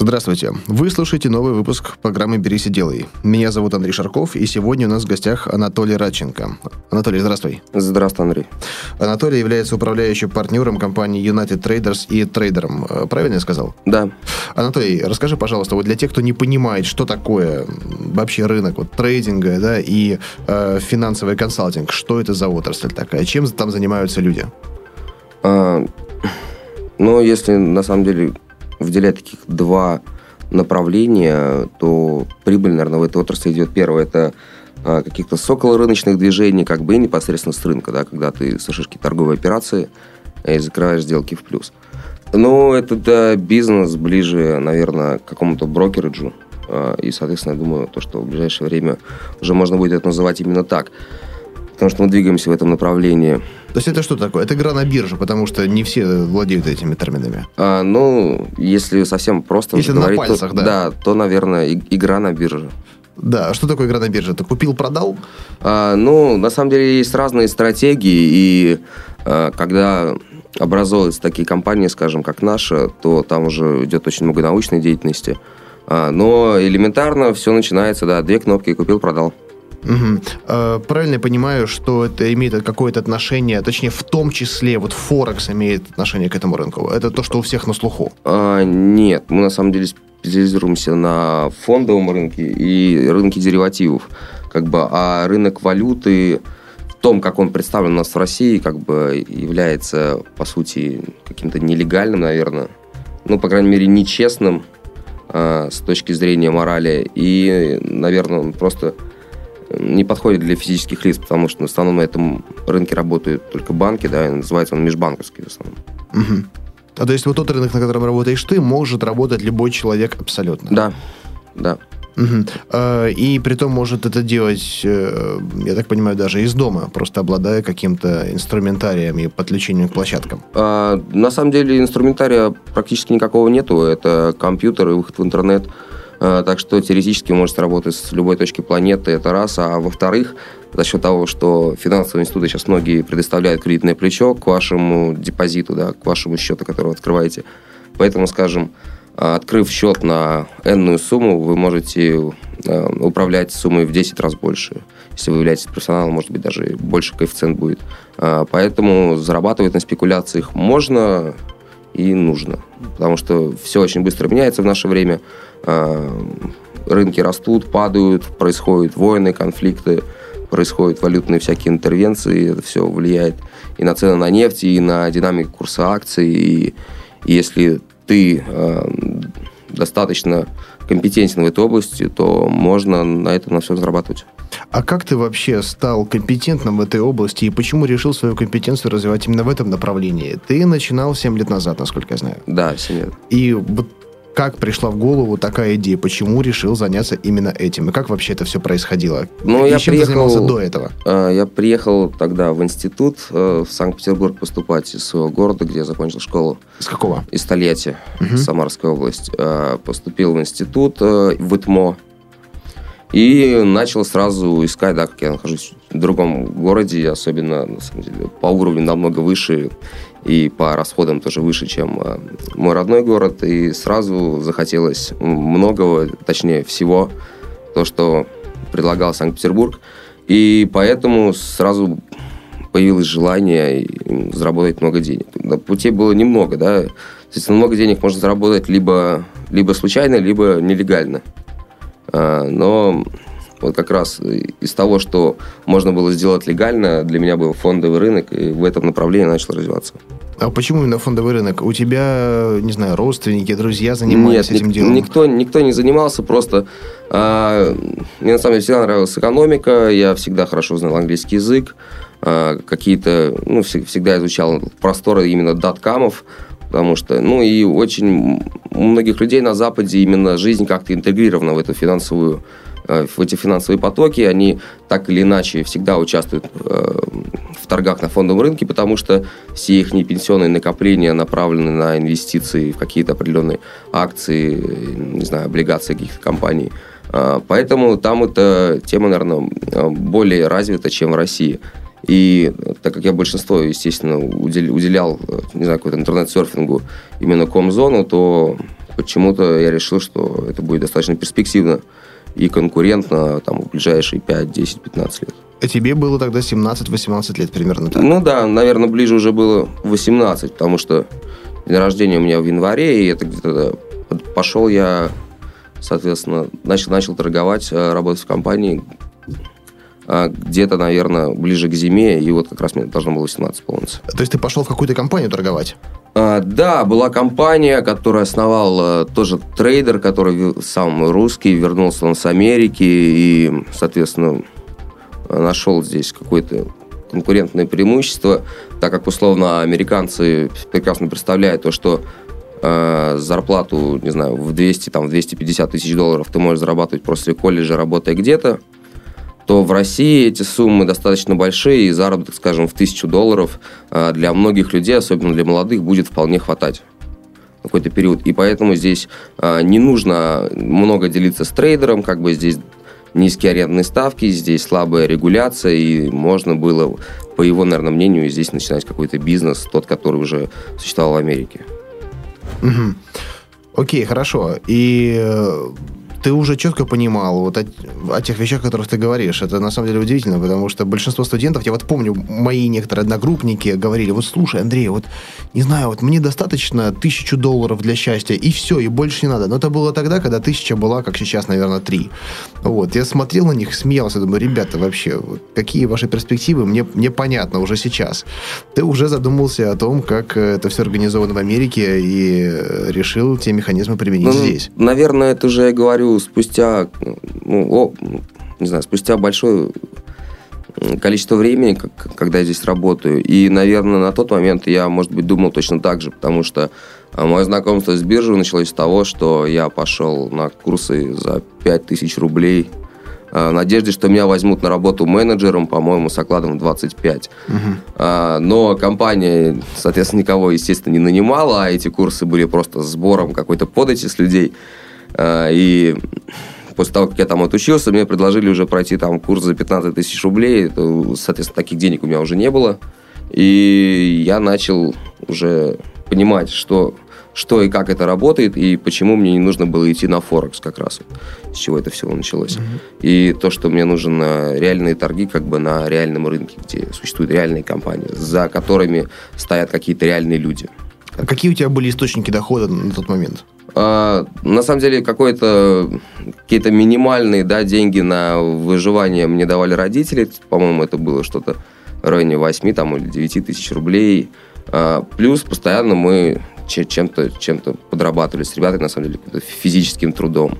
Здравствуйте. Вы слушаете новый выпуск программы «Берись и делай». Меня зовут Андрей Шарков, и сегодня у нас в гостях Анатолий Радченко. Анатолий, здравствуй. Здравствуй, Андрей. Анатолий является управляющим партнером компании United Traders и трейдером. Э, правильно я сказал? Да. Анатолий, расскажи, пожалуйста, вот для тех, кто не понимает, что такое вообще рынок вот, трейдинга да, и э, финансовый консалтинг, что это за отрасль такая, чем там занимаются люди? А, ну, если на самом деле выделять таких два направления, то прибыль, наверное, в этой отрасли идет первое, это а, каких-то рыночных движений, как бы и непосредственно с рынка, да, когда ты совершишь какие-то торговые операции и закрываешь сделки в плюс. Но это да, бизнес ближе, наверное, к какому-то брокериджу. А, и, соответственно, я думаю, то, что в ближайшее время уже можно будет это называть именно так потому что мы двигаемся в этом направлении. То есть это что такое? Это игра на бирже, потому что не все владеют этими терминами. А, ну, если совсем просто если говорить, на пальцах, то, да. да, то, наверное, игра на бирже. Да, что такое игра на бирже? Ты купил, продал? А, ну, на самом деле есть разные стратегии, и а, когда образовываются такие компании, скажем, как наша, то там уже идет очень много научной деятельности. А, но элементарно все начинается, да, две кнопки, купил, продал. Угу. Правильно я понимаю, что это имеет какое-то отношение, точнее, в том числе вот Форекс имеет отношение к этому рынку? Это то, что у всех на слуху? А, нет, мы на самом деле специализируемся на фондовом рынке и рынке деривативов. Как бы, а рынок валюты в том, как он представлен у нас в России, как бы является, по сути, каким-то нелегальным, наверное. Ну, по крайней мере, нечестным э, с точки зрения морали. И, наверное, он просто не подходит для физических лиц, потому что в основном на этом рынке работают только банки, да, и называется он межбанковский в основном. Угу. А то есть вот тот рынок, на котором работаешь ты, может работать любой человек абсолютно? Да, да. Угу. И при том может это делать, э, я так понимаю, даже из дома, просто обладая каким-то инструментарием и подключением к площадкам. А, на самом деле инструментария практически никакого нету. Это компьютер и выход в интернет – так что теоретически можете работать с любой точки планеты, это раз. А во-вторых, за счет того, что финансовые институты сейчас многие предоставляют кредитное плечо к вашему депозиту, да, к вашему счету, который вы открываете. Поэтому, скажем, э, открыв счет на энную сумму, вы можете э, управлять суммой в 10 раз больше. Если вы являетесь профессионалом, может быть, даже больше коэффициент будет. Поэтому зарабатывать на спекуляциях можно и нужно. Потому что все очень быстро меняется в наше время. А, рынки растут, падают, происходят войны, конфликты, происходят валютные всякие интервенции, это все влияет и на цены на нефть, и на динамику курса акций. И, если ты э, достаточно компетентен в этой области, то можно на этом на все зарабатывать. А как ты вообще стал компетентным в этой области и почему решил свою компетенцию развивать именно в этом направлении? Ты начинал 7 лет назад, насколько я знаю. Да, 7 лет. И вот как пришла в голову такая идея? Почему решил заняться именно этим? И как вообще это все происходило? Ну, и я чем приехал, ты занимался до этого? А, я приехал тогда в институт э, в Санкт-Петербург поступать из своего города, где я закончил школу. Из какого? Из Тольятти, угу. Самарская область. А, поступил в институт э, в ИТМО. И начал сразу искать, да, как я нахожусь в другом городе, особенно, на самом деле, по уровню намного выше и по расходам тоже выше, чем э, мой родной город. И сразу захотелось многого, точнее всего, то, что предлагал Санкт-Петербург. И поэтому сразу появилось желание заработать много денег. На пути было немного, да. Естественно, много денег можно заработать либо, либо случайно, либо нелегально. А, но вот как раз из того, что можно было сделать легально, для меня был фондовый рынок, и в этом направлении начал развиваться. А почему именно фондовый рынок? У тебя, не знаю, родственники, друзья занимались Нет, этим делом? Никто, никто не занимался, просто а, мне на самом деле всегда нравилась экономика, я всегда хорошо знал английский язык, а, какие-то, ну, всегда изучал просторы именно даткамов, потому что, ну, и очень у многих людей на Западе именно жизнь как-то интегрирована в эту финансовую э, эти финансовые потоки, они так или иначе всегда участвуют э, в торгах на фондовом рынке, потому что все их пенсионные накопления направлены на инвестиции в какие-то определенные акции, не знаю, облигации каких-то компаний. А, поэтому там эта тема, наверное, более развита, чем в России. И так как я большинство, естественно, уделял, не знаю, какой-то интернет-серфингу именно ком-зону, то почему-то я решил, что это будет достаточно перспективно и конкурентно там, в ближайшие 5, 10, 15 лет. А тебе было тогда 17-18 лет примерно, так? Ну да, наверное, ближе уже было 18, потому что день рождения у меня в январе, и это где-то пошел я, соответственно, начал, начал торговать, э, работать в компании где-то, наверное, ближе к зиме, и вот как раз мне должно было 18 исполниться. То есть ты пошел в какую-то компанию торговать? А, да, была компания, которую основал а, тоже трейдер, который сам русский, вернулся он с Америки и, соответственно, нашел здесь какое-то конкурентное преимущество, так как, условно, американцы прекрасно представляют то, что э, зарплату, не знаю, в 200, там, в 250 тысяч долларов ты можешь зарабатывать после колледжа, работая где-то, то в России эти суммы достаточно большие, и заработок, скажем, в тысячу долларов а, для многих людей, особенно для молодых, будет вполне хватать какой-то период. И поэтому здесь а, не нужно много делиться с трейдером, как бы здесь низкие арендные ставки, здесь слабая регуляция, и можно было, по его, наверное, мнению, здесь начинать какой-то бизнес, тот, который уже существовал в Америке. Угу. Окей, хорошо. И э, ты уже четко понимал вот о, о тех вещах, о которых ты говоришь. Это на самом деле удивительно, потому что большинство студентов, я вот помню, мои некоторые одногруппники говорили, вот слушай, Андрей, вот не знаю, вот мне достаточно тысячу долларов для счастья, и все, и больше не надо. Но это было тогда, когда тысяча была, как сейчас, наверное, три. Вот, я смотрел на них, смеялся, думаю, ребята, вообще, вот, какие ваши перспективы, мне, мне понятно уже сейчас. Ты уже задумался о том, как это все организовано в Америке, и решил те механизмы применить ну, здесь. Наверное, это уже я говорю спустя, ну, о, не знаю, спустя большое количество времени, как, когда я здесь работаю. И, наверное, на тот момент я, может быть, думал точно так же, потому что а, мое знакомство с биржей началось с того, что я пошел на курсы за 5000 рублей а, в надежде, что меня возьмут на работу менеджером, по-моему, с окладом 25. Угу. Но компания, соответственно, никого, естественно, не нанимала, а эти курсы были просто сбором какой-то подати с людей. А, и после того, как я там отучился, мне предложили уже пройти там курс за 15 тысяч рублей. Соответственно, таких денег у меня уже не было. И я начал уже понимать, что, что и как это работает, и почему мне не нужно было идти на Форекс как раз. С чего это все началось. Mm-hmm. И то, что мне нужен реальные торги как бы на реальном рынке, где существуют реальные компании, за которыми стоят какие-то реальные люди. А какие у тебя были источники дохода на тот момент? А, на самом деле, какой-то какие-то минимальные да, деньги на выживание мне давали родители. По-моему, это было что-то в районе 8 там, или 9 тысяч рублей. А, плюс постоянно мы чем-то чем подрабатывали с ребятами, на самом деле, физическим трудом.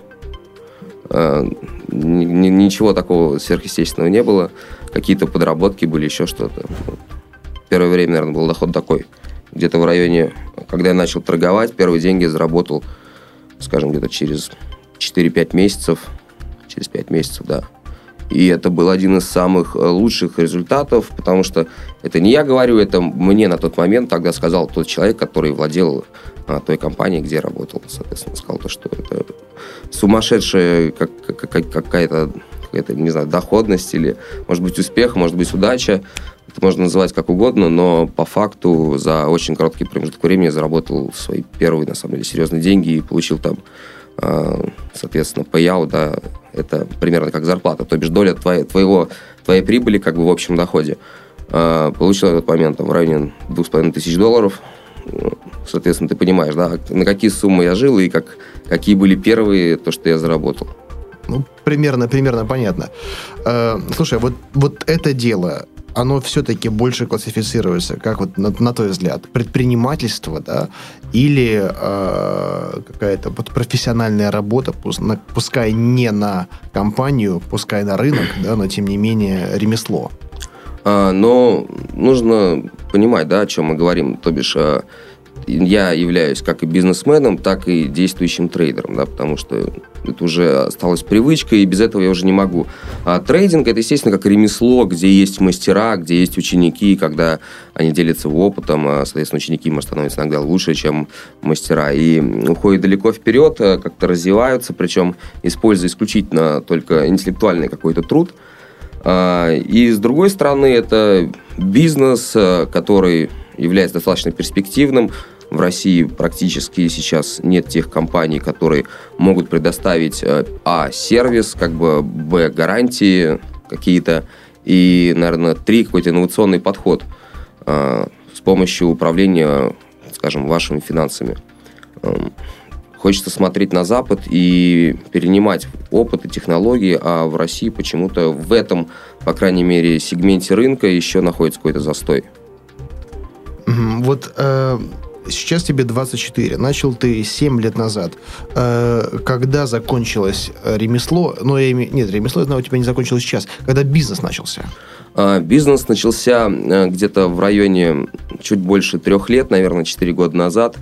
А, ничего такого сверхъестественного не было. Какие-то подработки были, еще что-то. Первое время, наверное, был доход такой. Где-то в районе, когда я начал торговать, первые деньги заработал скажем, где-то через 4-5 месяцев. Через 5 месяцев, да. И это был один из самых э, лучших результатов, потому что это не я говорю, это мне на тот момент тогда сказал тот человек, который владел а, той компанией, где работал. Соответственно, сказал то, что это сумасшедшая как, как, какая-то, какая-то, не знаю, доходность или, может быть, успех, может быть, удача. Это можно называть как угодно, но по факту за очень короткий промежуток времени я заработал свои первые, на самом деле, серьезные деньги и получил там, а, соответственно, payout, да, это примерно как зарплата, то бишь доля твоей, твоего, твоей прибыли как бы в общем доходе. А, получил этот момент там, в районе двух с половиной тысяч долларов. Соответственно, ты понимаешь, да, на какие суммы я жил и как, какие были первые, то, что я заработал. Ну, примерно, примерно понятно. Э, слушай, вот, вот это дело, оно все-таки больше классифицируется, как вот на, на твой взгляд, предпринимательство, да, или э, какая-то вот профессиональная работа, пускай не на компанию, пускай на рынок, да, но тем не менее ремесло. А, но нужно понимать, да, о чем мы говорим. То бишь, а, я являюсь как и бизнесменом, так и действующим трейдером, да, потому что это уже осталась привычка, и без этого я уже не могу. А трейдинг – это, естественно, как ремесло, где есть мастера, где есть ученики, когда они делятся опытом, а, соответственно, ученики, может, становятся иногда лучше, чем мастера, и уходят далеко вперед, а, как-то развиваются, причем используя исключительно только интеллектуальный какой-то труд. А, и, с другой стороны, это бизнес, который является достаточно перспективным, в России практически сейчас нет тех компаний, которые могут предоставить э, а. сервис, как бы б. гарантии какие-то, и, наверное, три какой-то инновационный подход э, с помощью управления, скажем, вашими финансами. Эм, хочется смотреть на Запад и перенимать опыт и технологии, а в России почему-то в этом, по крайней мере, сегменте рынка еще находится какой-то застой. Вот э, сейчас тебе 24, начал ты 7 лет назад. Э, когда закончилось ремесло, ну, я име... нет, ремесло, я у тебя не закончилось сейчас. Когда бизнес начался? А, бизнес начался э, где-то в районе чуть больше трех лет, наверное, 4 года назад,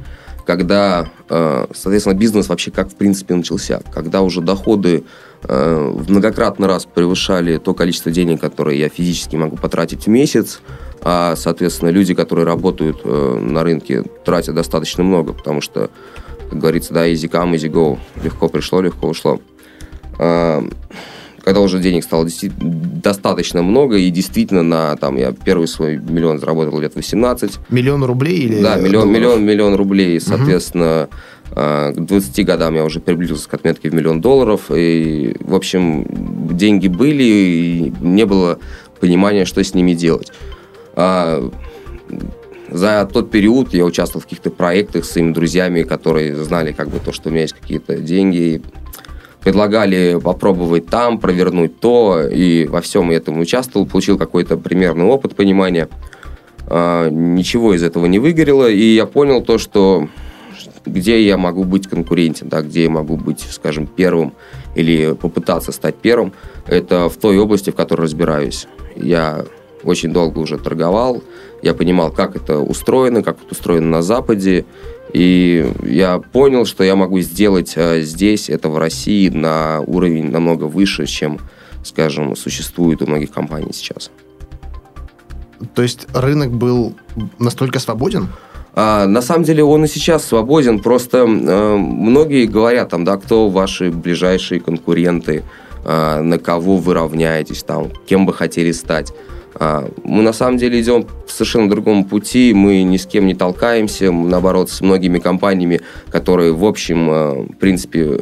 когда, э, соответственно, бизнес вообще как в принципе начался, когда уже доходы в многократно раз превышали то количество денег, которое я физически могу потратить в месяц, а, соответственно, люди, которые работают э, на рынке, тратят достаточно много, потому что, как говорится, да, easy come, easy go. Легко пришло, легко ушло. А, когда уже денег стало достаточно много, и действительно на, там, я первый свой миллион заработал лет 18. Миллион рублей или Да, миллион, миллион, миллион рублей, соответственно, угу. к 20 годам я уже приблизился к отметке в миллион долларов, и, в общем, деньги были, и не было понимания, что с ними делать. А, за тот период я участвовал в каких-то проектах с своими друзьями, которые знали как бы то, что у меня есть какие-то деньги, предлагали попробовать там, провернуть то, и во всем этом участвовал, получил какой-то примерный опыт понимания. А, ничего из этого не выгорело, и я понял то, что где я могу быть конкурентен, да, где я могу быть, скажем, первым или попытаться стать первым, это в той области, в которой разбираюсь. Я очень долго уже торговал, я понимал, как это устроено, как это устроено на Западе, и я понял, что я могу сделать э, здесь, это в России, на уровень намного выше, чем, скажем, существует у многих компаний сейчас. То есть рынок был настолько свободен? А, на самом деле он и сейчас свободен, просто э, многие говорят там, да, кто ваши ближайшие конкуренты, э, на кого вы равняетесь, там, кем бы хотели стать. А, мы на самом деле идем в совершенно другом пути, мы ни с кем не толкаемся, наоборот, с многими компаниями, которые, в общем, э, в принципе,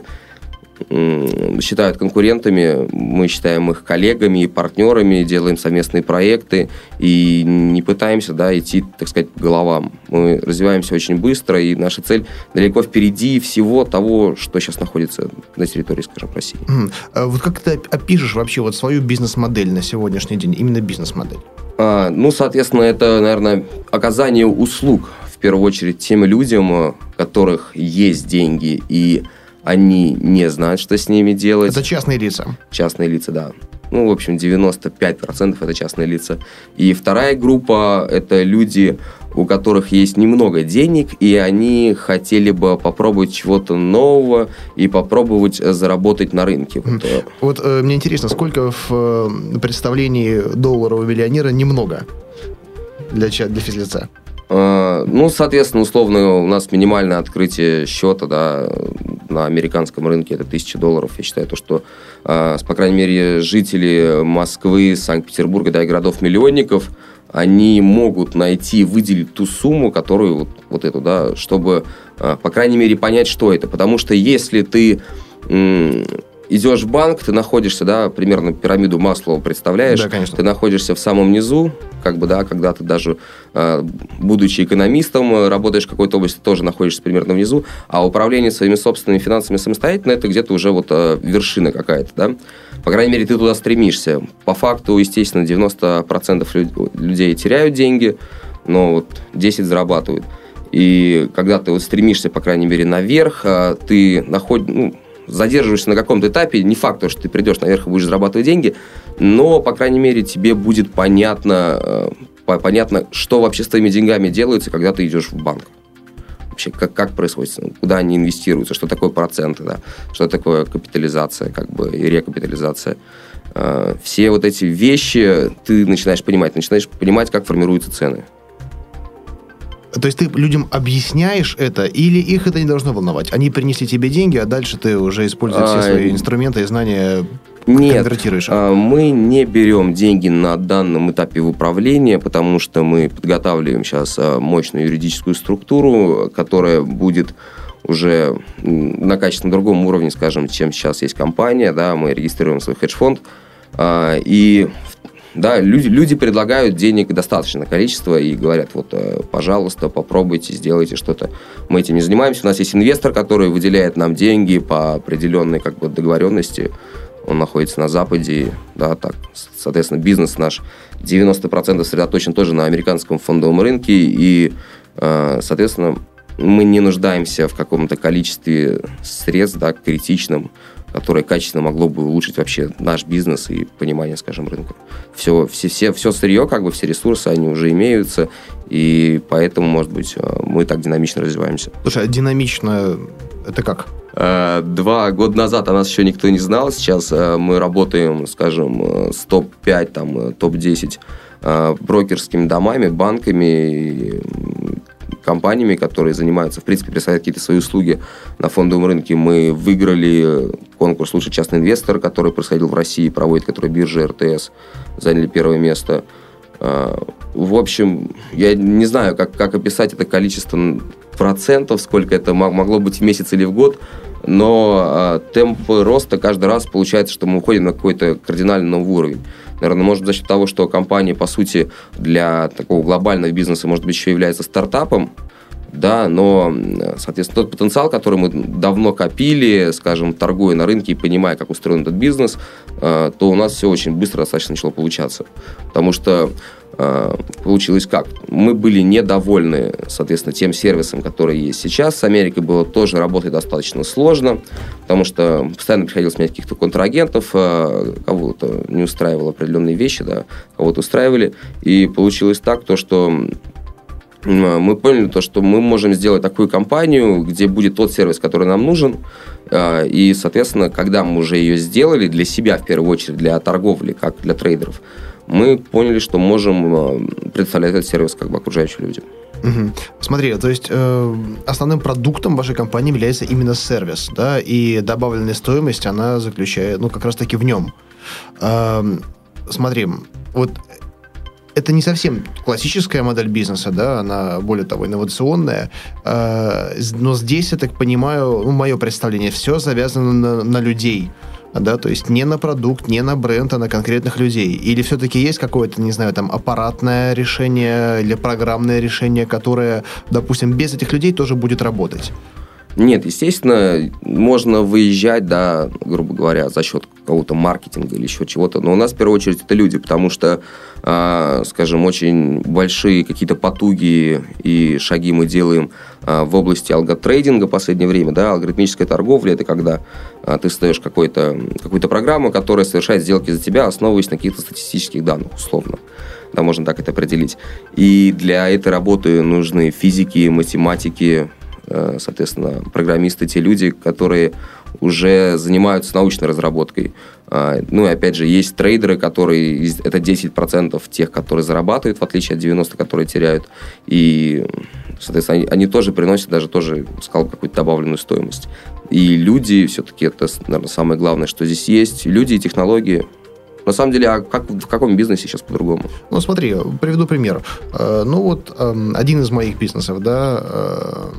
считают конкурентами, мы считаем их коллегами и партнерами, делаем совместные проекты и не пытаемся да, идти, так сказать, по головам. Мы развиваемся очень быстро, и наша цель далеко впереди всего того, что сейчас находится на территории, скажем, России. А вот как ты опишешь вообще вот свою бизнес-модель на сегодняшний день, именно бизнес-модель? А, ну, соответственно, это, наверное, оказание услуг в первую очередь тем людям, у которых есть деньги и они не знают, что с ними делать. Это частные лица? Частные лица, да. Ну, в общем, 95% это частные лица. И вторая группа – это люди, у которых есть немного денег, и они хотели бы попробовать чего-то нового и попробовать заработать на рынке. Вот, э, вот э, мне интересно, сколько в э, представлении долларового миллионера немного для, для физлица? Э, ну, соответственно, условно, у нас минимальное открытие счета, да, на американском рынке это тысяча долларов. Я считаю, то, что, э, по крайней мере, жители Москвы, Санкт-Петербурга, да, и городов-миллионников, они могут найти, выделить ту сумму, которую вот, вот эту, да, чтобы, э, по крайней мере, понять, что это. Потому что если ты идешь в банк, ты находишься, да, примерно пирамиду масла представляешь? Да, конечно. Ты находишься в самом низу, как бы, да, когда ты даже, э, будучи экономистом, э, работаешь в какой-то области, тоже находишься примерно внизу, а управление своими собственными финансами самостоятельно, это где-то уже вот э, вершина какая-то, да? По крайней мере, ты туда стремишься. По факту, естественно, 90% людей теряют деньги, но вот 10 зарабатывают. И когда ты вот стремишься, по крайней мере, наверх, ты находишь, ну, задерживаешься на каком-то этапе, не факт, что ты придешь наверх и будешь зарабатывать деньги, но, по крайней мере, тебе будет понятно, э, понятно, что вообще с твоими деньгами делается, когда ты идешь в банк. вообще как, как происходит, куда они инвестируются, что такое проценты, да, что такое капитализация, как бы, и рекапитализация. Э, все вот эти вещи ты начинаешь понимать, начинаешь понимать, как формируются цены. То есть ты людям объясняешь это, или их это не должно волновать? Они принесли тебе деньги, а дальше ты уже используя все свои инструменты и знания нет, конвертируешь? А, мы не берем деньги на данном этапе в управлении, потому что мы подготавливаем сейчас а, мощную юридическую структуру, которая будет уже на качественно другом уровне, скажем, чем сейчас есть компания, да, мы регистрируем свой хедж-фонд, а, и да, люди, люди предлагают денег достаточное количество и говорят, вот, э, пожалуйста, попробуйте, сделайте что-то. Мы этим не занимаемся. У нас есть инвестор, который выделяет нам деньги по определенной как бы, договоренности. Он находится на Западе, да, так, соответственно, бизнес наш 90% сосредоточен тоже на американском фондовом рынке, и, э, соответственно, мы не нуждаемся в каком-то количестве средств, да, критичном, которое качественно могло бы улучшить вообще наш бизнес и понимание, скажем, рынка. Все, все, все, все сырье, как бы все ресурсы, они уже имеются, и поэтому, может быть, э, мы так динамично развиваемся. Слушай, а динамично это как? Э, два года назад о нас еще никто не знал. Сейчас э, мы работаем, скажем, с топ-5, там, топ-10 брокерскими домами, банками, компаниями, которые занимаются, в принципе, представляют какие-то свои услуги на фондовом рынке. Мы выиграли конкурс «Лучший частный инвестор», который происходил в России, проводит который биржа РТС, заняли первое место. А, в общем, я не знаю, как, как описать это количество процентов, сколько это могло быть в месяц или в год, но э, темп роста каждый раз получается, что мы уходим на какой-то кардинально новый уровень. Наверное, может, за счет того, что компания, по сути, для такого глобального бизнеса, может быть, еще является стартапом, да, но, соответственно, тот потенциал, который мы давно копили, скажем, торгуя на рынке и понимая, как устроен этот бизнес, э, то у нас все очень быстро достаточно начало получаться. Потому что э, получилось как? Мы были недовольны, соответственно, тем сервисом, который есть сейчас. С Америкой было тоже работать достаточно сложно, потому что постоянно приходилось менять каких-то контрагентов, э, кого-то не устраивало определенные вещи, да, кого-то устраивали. И получилось так, то, что мы поняли то, что мы можем сделать такую компанию, где будет тот сервис, который нам нужен, а, и, соответственно, когда мы уже ее сделали для себя, в первую очередь, для торговли, как для трейдеров, мы поняли, что можем а, предоставлять этот сервис как бы окружающим людям. Угу. Смотри, то есть э, основным продуктом вашей компании является именно сервис, да, и добавленная стоимость, она заключает, ну, как раз-таки в нем. Э, смотри, вот это не совсем классическая модель бизнеса, да, она более того инновационная, э, но здесь, я так понимаю, ну, мое представление, все завязано на, на людей, да, то есть не на продукт, не на бренд, а на конкретных людей. Или все-таки есть какое-то, не знаю, там аппаратное решение или программное решение, которое, допустим, без этих людей тоже будет работать? Нет, естественно, можно выезжать, да, грубо говоря, за счет какого-то маркетинга или еще чего-то. Но у нас в первую очередь это люди, потому что, э, скажем, очень большие какие-то потуги и шаги мы делаем э, в области алготрейдинга в последнее время. Да, алгоритмическая торговля – это когда э, ты создаешь какую-то программу, которая совершает сделки за тебя, основываясь на каких-то статистических данных, условно да, можно так это определить. И для этой работы нужны физики, математики, соответственно, программисты, те люди, которые уже занимаются научной разработкой. А, ну и опять же, есть трейдеры, которые, это 10% тех, которые зарабатывают, в отличие от 90%, которые теряют. И, соответственно, они, они тоже приносят даже тоже, сказал, какую-то добавленную стоимость. И люди, все-таки это, наверное, самое главное, что здесь есть. Люди и технологии, на самом деле, а как, в каком бизнесе сейчас по-другому? Ну, смотри, приведу пример. Э, ну, вот эм, один из моих бизнесов, да, э,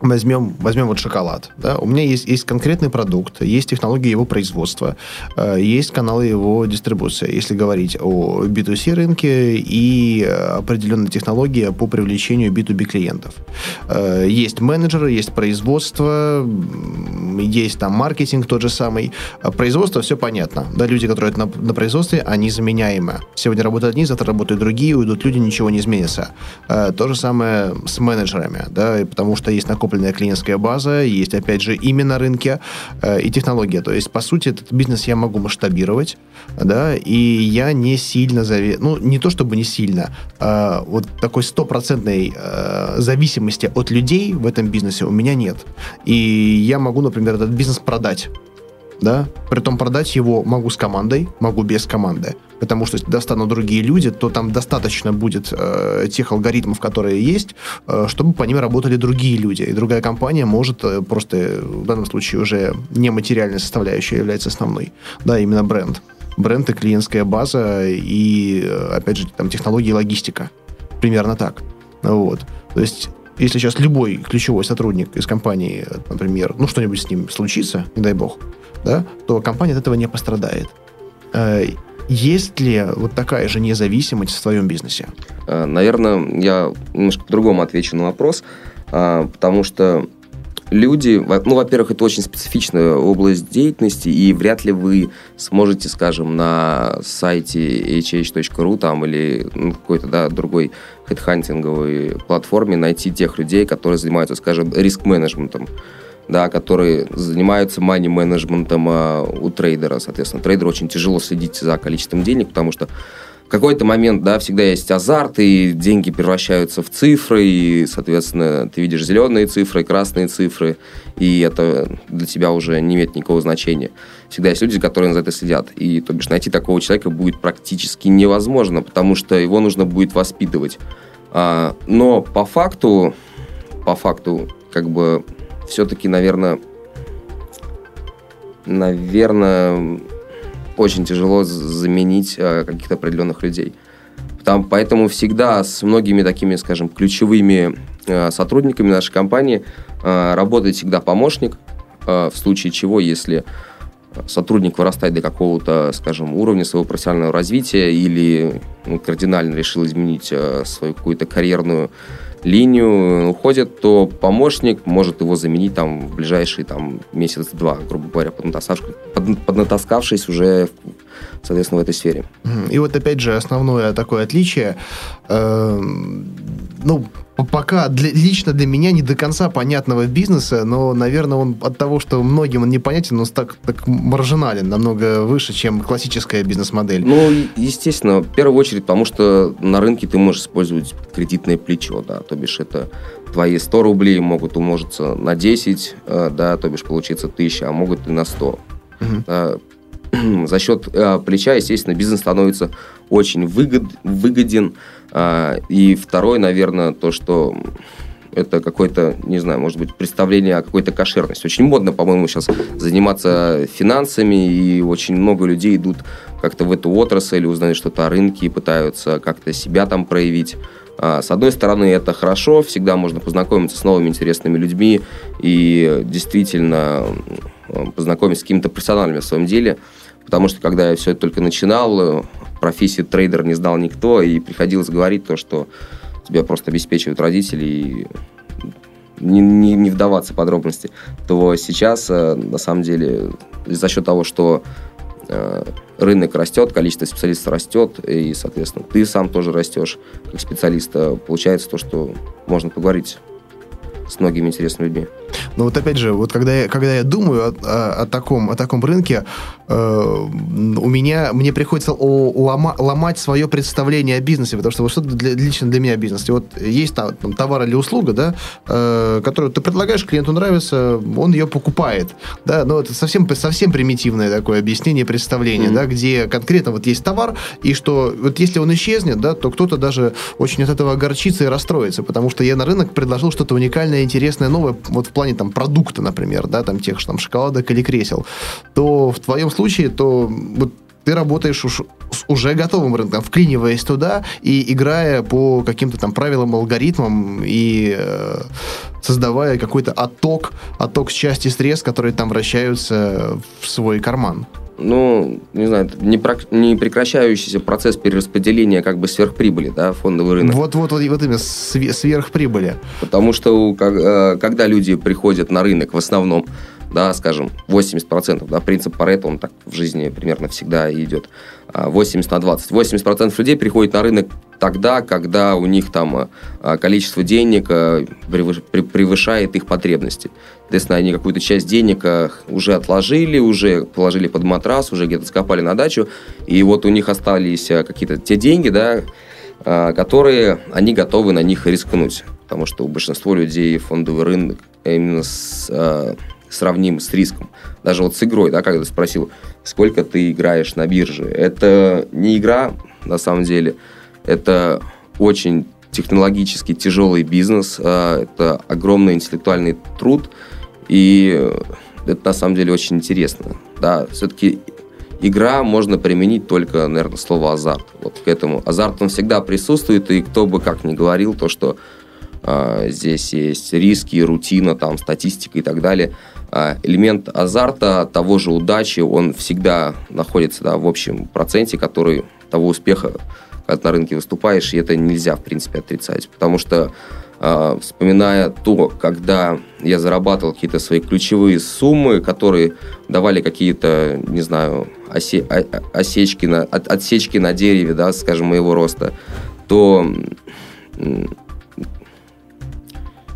возьмем, возьмем вот шоколад. Да? У меня есть, есть конкретный продукт, есть технология его производства, э, есть каналы его дистрибуции, если говорить о B2C рынке и определенная технология по привлечению B2B клиентов. Э, есть менеджеры, есть производство, есть там маркетинг тот же самый. А производство, все понятно. Да, люди, которые на, на производстве, они заменяемы. Сегодня работают одни, завтра работают другие, уйдут люди, ничего не изменится. Э, то же самое с менеджерами, да, потому что есть накопленные накопленная клиентская база, есть, опять же, имя на рынке э, и технология. То есть, по сути, этот бизнес я могу масштабировать, да, и я не сильно заве... Ну, не то чтобы не сильно, а вот такой стопроцентной э, зависимости от людей в этом бизнесе у меня нет. И я могу, например, этот бизнес продать да, притом продать его могу с командой, могу без команды, потому что если достанут другие люди, то там достаточно будет э, тех алгоритмов, которые есть, э, чтобы по ним работали другие люди, и другая компания может э, просто, в данном случае уже нематериальная составляющая является основной, да, именно бренд. Бренд и клиентская база, и, э, опять же, там технологии и логистика. Примерно так. Вот. То есть если сейчас любой ключевой сотрудник из компании, например, ну что-нибудь с ним случится, не дай бог, да, то компания от этого не пострадает. Э, есть ли вот такая же независимость в своем бизнесе? Э, наверное, я немножко по-другому отвечу на вопрос, э, потому что люди, ну, во-первых, это очень специфичная область деятельности, и вряд ли вы сможете, скажем, на сайте hh.ru там или ну, какой-то, да, другой хедхантинговой платформе найти тех людей, которые занимаются, скажем, риск-менеджментом да, которые занимаются мани-менеджментом а, у трейдера, соответственно. Трейдеру очень тяжело следить за количеством денег, потому что в какой-то момент, да, всегда есть азарт, и деньги превращаются в цифры, и, соответственно, ты видишь зеленые цифры, красные цифры, и это для тебя уже не имеет никакого значения. Всегда есть люди, которые за это следят, и, то бишь, найти такого человека будет практически невозможно, потому что его нужно будет воспитывать. А, но по факту, по факту, как бы все-таки, наверное, наверное, очень тяжело заменить э, каких-то определенных людей. Там, поэтому всегда с многими такими, скажем, ключевыми э, сотрудниками нашей компании э, работает всегда помощник, в случае чего, если сотрудник вырастает до какого-то, скажем, уровня своего профессионального развития или ну, кардинально решил изменить свою какую-то карьерную линию уходит, то помощник может его заменить там в ближайший там месяц-два, грубо говоря, поднатаскавшись, поднатаскавшись уже, соответственно, в этой сфере. И вот опять же основное такое отличие, э, ну, пока для, лично для меня не до конца понятного бизнеса, но, наверное, он от того, что многим он непонятен, он так, так маржинален, намного выше, чем классическая бизнес-модель. Ну, естественно, в первую очередь, потому что на рынке ты можешь использовать кредитное плечо, да, то бишь это твои 100 рублей могут умножиться на 10, э, да, то бишь получиться 1000, а могут и на 100. Угу. За счет э, плеча, естественно, бизнес становится очень выгод, выгоден, а, и второй, наверное, то, что это какое-то, не знаю, может быть, представление о какой-то кошерности. Очень модно, по-моему, сейчас заниматься финансами, и очень много людей идут как-то в эту отрасль, узнают что-то о рынке и пытаются как-то себя там проявить. А, с одной стороны, это хорошо, всегда можно познакомиться с новыми интересными людьми и действительно познакомиться с какими-то профессионалами в своем деле, потому что когда я все это только начинал, профессию трейдер не знал никто, и приходилось говорить то, что тебя просто обеспечивают родители, и не, не, не вдаваться в подробности, то сейчас, э, на самом деле, за счет того, что э, рынок растет, количество специалистов растет, и, соответственно, ты сам тоже растешь как специалист, э, получается то, что можно поговорить с многими интересными людьми. Но вот опять же, вот когда я, когда я думаю о, о, о, таком, о таком рынке, э, у меня, мне приходится о, лома, ломать свое представление о бизнесе, потому что вот что для, лично для меня бизнес. И вот есть там, там товар или услуга, да, э, которую ты предлагаешь, клиенту нравится, он ее покупает, да, но это совсем, совсем примитивное такое объяснение, представление, mm-hmm. да, где конкретно вот есть товар, и что вот если он исчезнет, да, то кто-то даже очень от этого огорчится и расстроится, потому что я на рынок предложил что-то уникальное, интересное, новое, вот в плане там продукта, например, да, там тех же там шоколадок или кресел, то в твоем случае, то вот ты работаешь уж с уже готовым рынком, вклиниваясь туда и играя по каким-то там правилам, алгоритмам и э, создавая какой-то отток, отток с части средств, которые там вращаются в свой карман ну, не знаю, не, про, не прекращающийся процесс перераспределения как бы сверхприбыли, да, фондовый рынок. Вот, вот, именно сверхприбыли. Потому что э, когда люди приходят на рынок в основном, да, скажем, 80%, да, принцип Паретта, он так в жизни примерно всегда идет, 80 а, на 20. 80% людей приходят на рынок тогда, когда у них там а, количество денег а, превышает их потребности. Соответственно, они какую-то часть денег уже отложили, уже положили под матрас, уже где-то скопали на дачу, и вот у них остались какие-то те деньги, да, которые они готовы на них рискнуть. Потому что у большинства людей фондовый рынок именно с сравним с риском. Даже вот с игрой, да, когда спросил, сколько ты играешь на бирже. Это не игра, на самом деле. Это очень технологически тяжелый бизнес, а, это огромный интеллектуальный труд, и это на самом деле очень интересно. Да, все-таки игра можно применить только, наверное, слово азарт. Вот к этому. Азарт он всегда присутствует, и кто бы как ни говорил, то, что э, здесь есть риски, рутина, там, статистика и так далее – элемент азарта, того же удачи, он всегда находится да, в общем проценте, который того успеха, когда на рынке выступаешь, и это нельзя, в принципе, отрицать. Потому что, э, вспоминая то, когда я зарабатывал какие-то свои ключевые суммы, которые давали какие-то, не знаю, осе, осечки на, от, отсечки на дереве, да, скажем, моего роста, то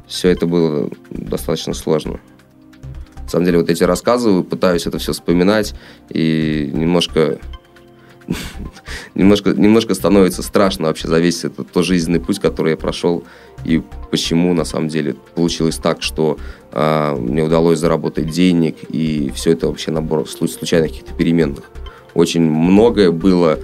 все это было достаточно сложно. На самом деле, вот эти рассказываю, пытаюсь это все вспоминать, и немножко немножко, немножко становится страшно вообще за весь этот то жизненный путь, который я прошел, и почему на самом деле получилось так, что а, мне удалось заработать денег, и все это вообще набор случайных каких-то переменных. Очень многое было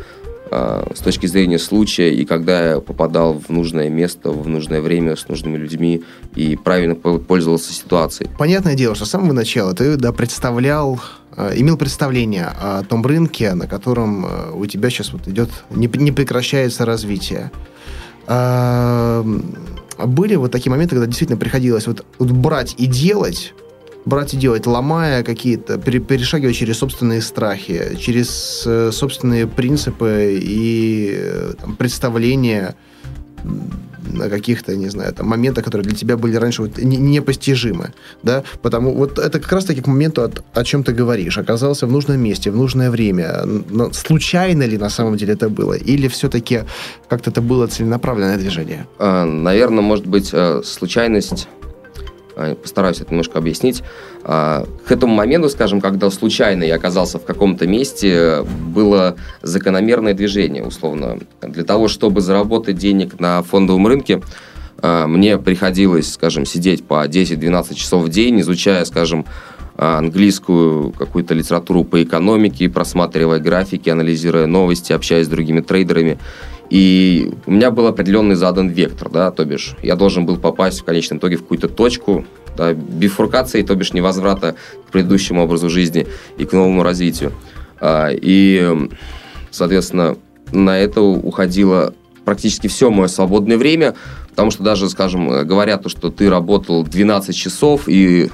с точки зрения случая, и когда я попадал в нужное место, в нужное время с нужными людьми и правильно пользовался ситуацией. Понятное дело, что с самого начала ты да, представлял, а, имел представление о том рынке, на котором а, у тебя сейчас вот идет, не, не прекращается развитие. Были вот такие моменты, когда действительно приходилось вот, вот брать и делать брать и делать, ломая какие-то, перешагивая через собственные страхи, через э, собственные принципы и э, представления на каких-то, не знаю, там, моментах, которые для тебя были раньше вот не, непостижимы, да, потому вот это как раз-таки к моменту, от, о чем ты говоришь, оказался в нужном месте, в нужное время, но случайно ли на самом деле это было, или все-таки как-то это было целенаправленное движение? А, наверное, может быть, э, случайность постараюсь это немножко объяснить. А, к этому моменту, скажем, когда случайно я оказался в каком-то месте, было закономерное движение, условно. Для того, чтобы заработать денег на фондовом рынке, а, мне приходилось, скажем, сидеть по 10-12 часов в день, изучая, скажем, английскую какую-то литературу по экономике, просматривая графики, анализируя новости, общаясь с другими трейдерами. И у меня был определенный задан вектор, да, то бишь я должен был попасть в конечном итоге в какую-то точку, да, бифуркации, то бишь невозврата к предыдущему образу жизни и к новому развитию. А, и, соответственно, на это уходило практически все мое свободное время, потому что даже, скажем, говорят, то, что ты работал 12 часов и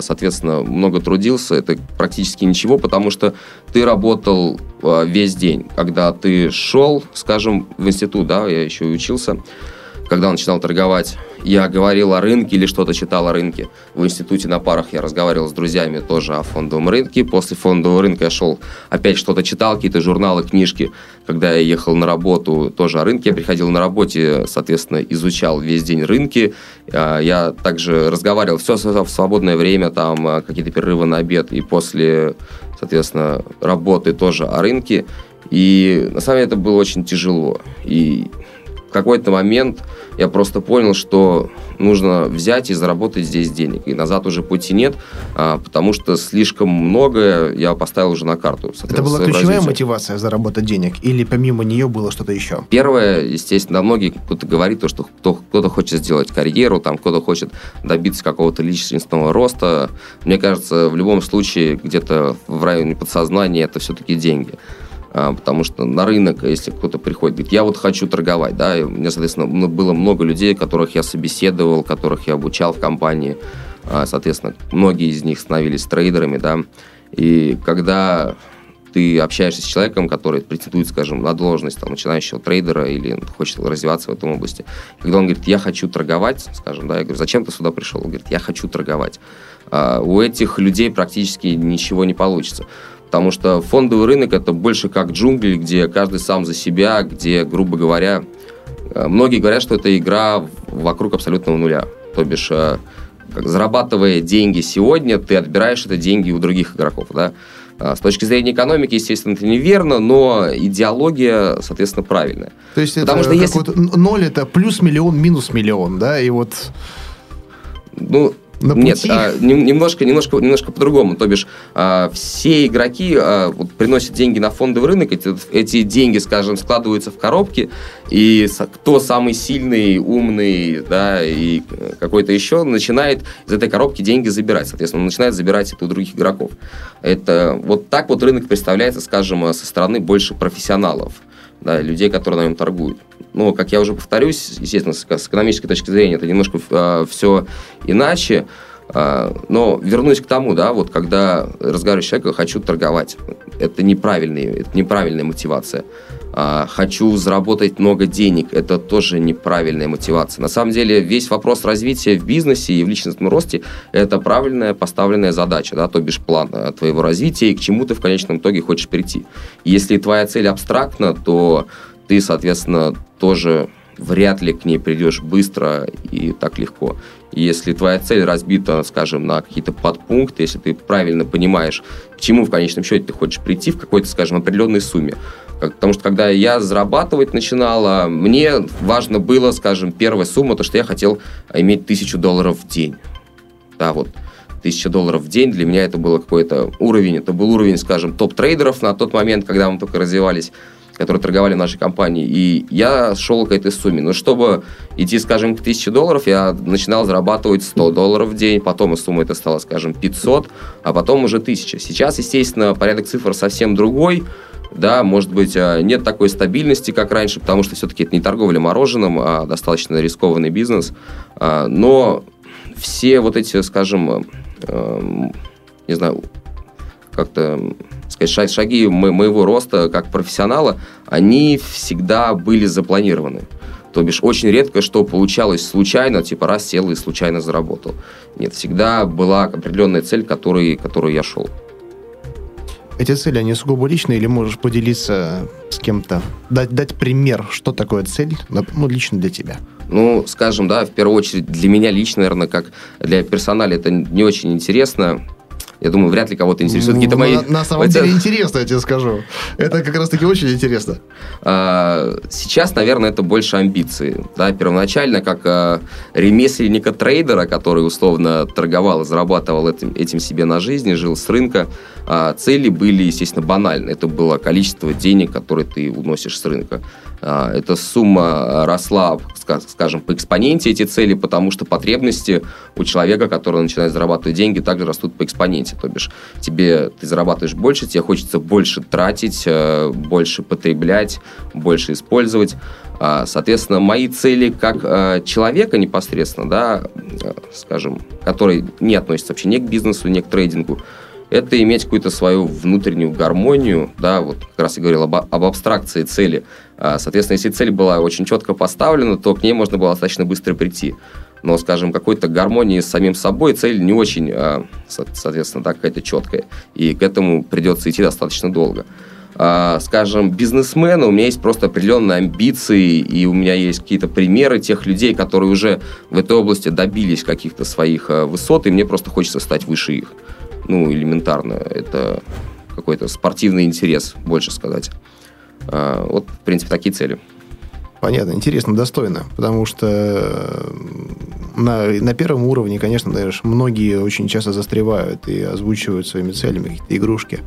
соответственно, много трудился, это практически ничего, потому что ты работал а, весь день. Когда ты шел, скажем, в институт, да, я еще и учился, когда начинал торговать, я говорил о рынке или что-то читал о рынке. В институте на парах я разговаривал с друзьями тоже о фондовом рынке. После фондового рынка я шел, опять что-то читал, какие-то журналы, книжки. Когда я ехал на работу, тоже о рынке. Я приходил на работе, соответственно, изучал весь день рынки. А, я также разговаривал все в свободное время, там а, какие-то перерывы на обед. И после, соответственно, работы тоже о рынке. И на самом деле это было очень тяжело. И в какой-то момент я просто понял, что нужно взять и заработать здесь денег. И назад уже пути нет, а, потому что слишком многое я поставил уже на карту. Это была ключевая мотивация заработать денег? Или помимо нее было что-то еще? Первое, естественно, многие кто-то говорит, то, что кто-то хочет сделать карьеру, там кто-то хочет добиться какого-то личностного роста. Мне кажется, в любом случае где-то в районе подсознания это все-таки деньги. А, потому что на рынок, если кто-то приходит, говорит, я вот хочу торговать, да, и у меня, соответственно, было много людей, которых я собеседовал, которых я обучал в компании, а, соответственно, многие из них становились трейдерами, да, и когда ты общаешься с человеком, который претендует, скажем, на должность там, начинающего трейдера или хочет развиваться в этом области. Когда он говорит, я хочу торговать, скажем, да, я говорю, зачем ты сюда пришел? Он говорит, я хочу торговать. А у этих людей практически ничего не получится. Потому что фондовый рынок это больше как джунгли, где каждый сам за себя, где, грубо говоря, э, многие говорят, что это игра вокруг абсолютного нуля. То бишь, э, как, зарабатывая деньги сегодня, ты отбираешь это деньги у других игроков, да. А, с точки зрения экономики, естественно, это неверно, но идеология, соответственно, правильная. То есть Потому это что если... ноль это плюс миллион, минус миллион, да, и вот... Ну, на пути? Нет, а, немножко, немножко, немножко по-другому. То бишь, а, все игроки а, вот, приносят деньги на фондовый рынок, эти, эти деньги, скажем, складываются в коробки, и кто самый сильный, умный, да, и какой-то еще, начинает из этой коробки деньги забирать. Соответственно, он начинает забирать это у других игроков. Это вот так вот рынок представляется, скажем, со стороны больше профессионалов да, людей, которые на нем торгуют. Но, как я уже повторюсь, естественно, с, экономической точки зрения это немножко э, все иначе. Э, но вернусь к тому, да, вот когда разговариваю с человеком, хочу торговать. Это неправильная, это неправильная мотивация. А, хочу заработать много денег, это тоже неправильная мотивация. На самом деле весь вопрос развития в бизнесе и в личностном росте – это правильная поставленная задача, да, то бишь план э, твоего развития и к чему ты в конечном итоге хочешь прийти. Если твоя цель абстрактна, то ты, соответственно, тоже вряд ли к ней придешь быстро и так легко. Если твоя цель разбита, скажем, на какие-то подпункты, если ты правильно понимаешь, к чему в конечном счете ты хочешь прийти в какой-то, скажем, определенной сумме, Потому что когда я зарабатывать начинала, мне важно было, скажем, первая сумма, то, что я хотел иметь тысячу долларов в день. Да, вот тысяча долларов в день, для меня это был какой-то уровень, это был уровень, скажем, топ-трейдеров на тот момент, когда мы только развивались, которые торговали в нашей компании, и я шел к этой сумме. Но чтобы идти, скажем, к 1000 долларов, я начинал зарабатывать 100 долларов в день, потом сумма это стала, скажем, 500, а потом уже 1000. Сейчас, естественно, порядок цифр совсем другой, да, может быть, а, нет такой стабильности, как раньше, потому что все-таки это не торговля мороженым, а достаточно рискованный бизнес. А, но все вот эти, скажем, эм, не знаю, как-то сказать, шаги моего роста как профессионала, они всегда были запланированы. То бишь, очень редко что получалось случайно, типа раз сел и случайно заработал. Нет, всегда была определенная цель, которой, которую я шел. Эти цели, они сугубо личные или можешь поделиться с кем-то? Дать, дать пример, что такое цель, ну, лично для тебя? Ну, скажем, да, в первую очередь для меня лично, наверное, как для персонала это не очень интересно. Я думаю, вряд ли кого-то интересуют какие-то мои... На, на самом деле интересно, я тебе скажу. Это как раз-таки очень интересно. А, сейчас, наверное, это больше амбиции. Да? Первоначально, как а, ремесленника-трейдера, который условно торговал и зарабатывал этим, этим себе на жизни, жил с рынка, а, цели были, естественно, банальны. Это было количество денег, которые ты уносишь с рынка. А, эта сумма росла, скажем, по экспоненте эти цели, потому что потребности у человека, который начинает зарабатывать деньги, также растут по экспоненте. То бишь, тебе ты зарабатываешь больше, тебе хочется больше тратить, э, больше потреблять, больше использовать. А, соответственно, мои цели как э, человека непосредственно, да, э, скажем, который не относится вообще ни к бизнесу, ни к трейдингу, это иметь какую-то свою внутреннюю гармонию, да, вот как раз я говорил об, об абстракции цели. А, соответственно, если цель была очень четко поставлена, то к ней можно было достаточно быстро прийти. Но, скажем, какой-то гармонии с самим собой цель не очень, а, соответственно, да, какая-то четкая. И к этому придется идти достаточно долго. А, скажем, бизнесмены, у меня есть просто определенные амбиции, и у меня есть какие-то примеры тех людей, которые уже в этой области добились каких-то своих высот, и мне просто хочется стать выше их ну, элементарно. Это какой-то спортивный интерес, больше сказать. А, вот, в принципе, такие цели. Понятно, интересно, достойно, потому что на, на первом уровне, конечно, знаешь, многие очень часто застревают и озвучивают своими целями какие-то игрушки,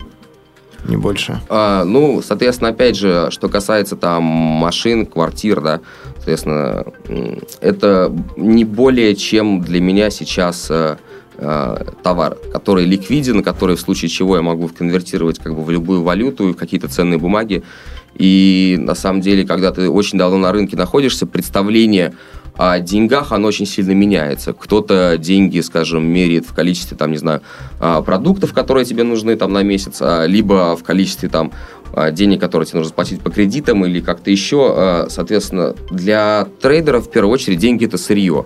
не больше. А, ну, соответственно, опять же, что касается там машин, квартир, да, соответственно, это не более чем для меня сейчас Э, товар, который ликвиден, который в случае чего я могу конвертировать как бы в любую валюту, в какие-то ценные бумаги. И на самом деле, когда ты очень давно на рынке находишься, представление о деньгах оно очень сильно меняется. Кто-то деньги, скажем, меряет в количестве, там, не знаю, а, продуктов, которые тебе нужны там на месяц, а, либо в количестве там а, денег, которые тебе нужно сплатить по кредитам или как-то еще. Соответственно, для трейдеров в первую очередь деньги это сырье.